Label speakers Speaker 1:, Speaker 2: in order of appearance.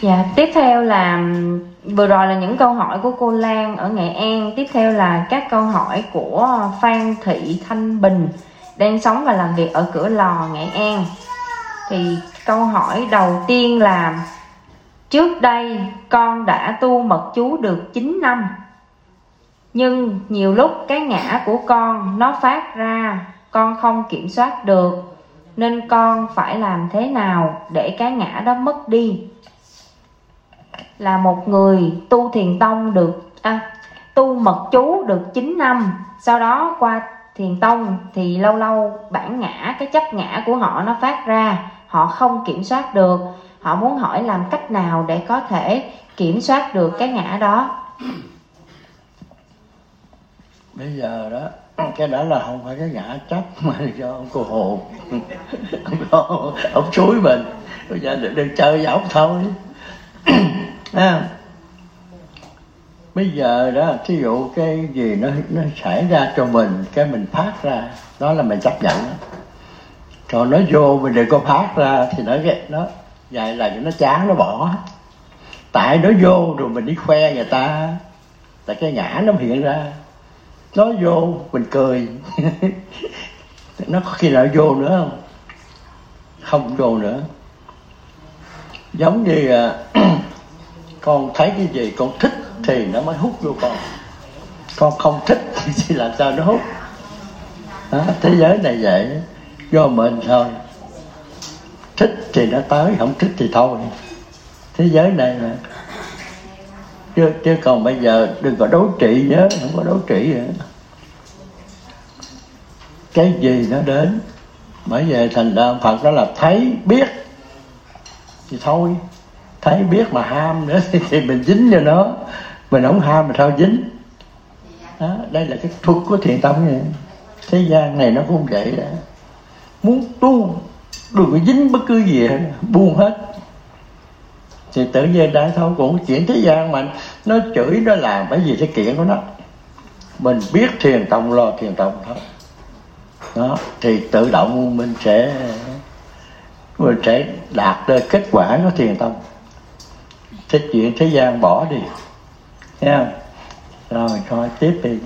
Speaker 1: Dạ, tiếp theo là vừa rồi là những câu hỏi của cô Lan ở Nghệ An. Tiếp theo là các câu hỏi của Phan Thị Thanh Bình đang sống và làm việc ở Cửa Lò, Nghệ An. Thì câu hỏi đầu tiên là Trước đây con đã tu mật chú được 9 năm Nhưng nhiều lúc cái ngã của con nó phát ra Con không kiểm soát được Nên con phải làm thế nào để cái ngã đó mất đi là một người tu thiền tông được à, tu mật chú được 9 năm. Sau đó qua thiền tông thì lâu lâu bản ngã cái chấp ngã của họ nó phát ra. Họ không kiểm soát được. Họ muốn hỏi làm cách nào để có thể kiểm soát được cái ngã đó.
Speaker 2: Bây giờ đó cái đó là không phải cái ngã chấp mà do ông cô hồn ông, ông suối mình. Bây giờ đừng chơi với ông thôi. à, bây giờ đó thí dụ cái gì nó nó xảy ra cho mình cái mình phát ra đó là mình chấp nhận còn nó vô mình đừng có phát ra thì nó nó. Dài là nó chán nó bỏ. Tại nó vô rồi mình đi khoe người ta. Tại cái ngã nó hiện ra. Nó vô mình cười. Nó có khi nào vô nữa không? Không vô nữa. Giống như à, con thấy cái gì con thích thì nó mới hút vô con. Con không thích thì làm sao nó hút? Đó, thế giới này vậy do mình thôi. Thích thì nó tới không thích thì thôi. Thế giới này mà. Chứ, chứ còn bây giờ đừng có đấu trị nhớ không có đấu trị nữa. Cái gì nó đến bởi vậy thành ra phật đó là thấy biết thì thôi thấy biết mà ham nữa thì, thì mình dính cho nó. Mình không ham mà sao dính? Đó, đây là cái thuật của thiền tâm này. thế gian này nó cũng vậy đó. Muốn tu đừng có dính bất cứ gì hết buông hết. Thì tự nhiên đã thôi cũng chuyện thế gian mà nó chửi nó làm bởi vì cái kiện của nó. Mình biết thiền tông lo thiền tông thôi. Đó thì tự động mình sẽ mình sẽ đạt được kết quả của thiền tông thích chuyện thế gian bỏ đi. Nha rồi coi tiếp đi.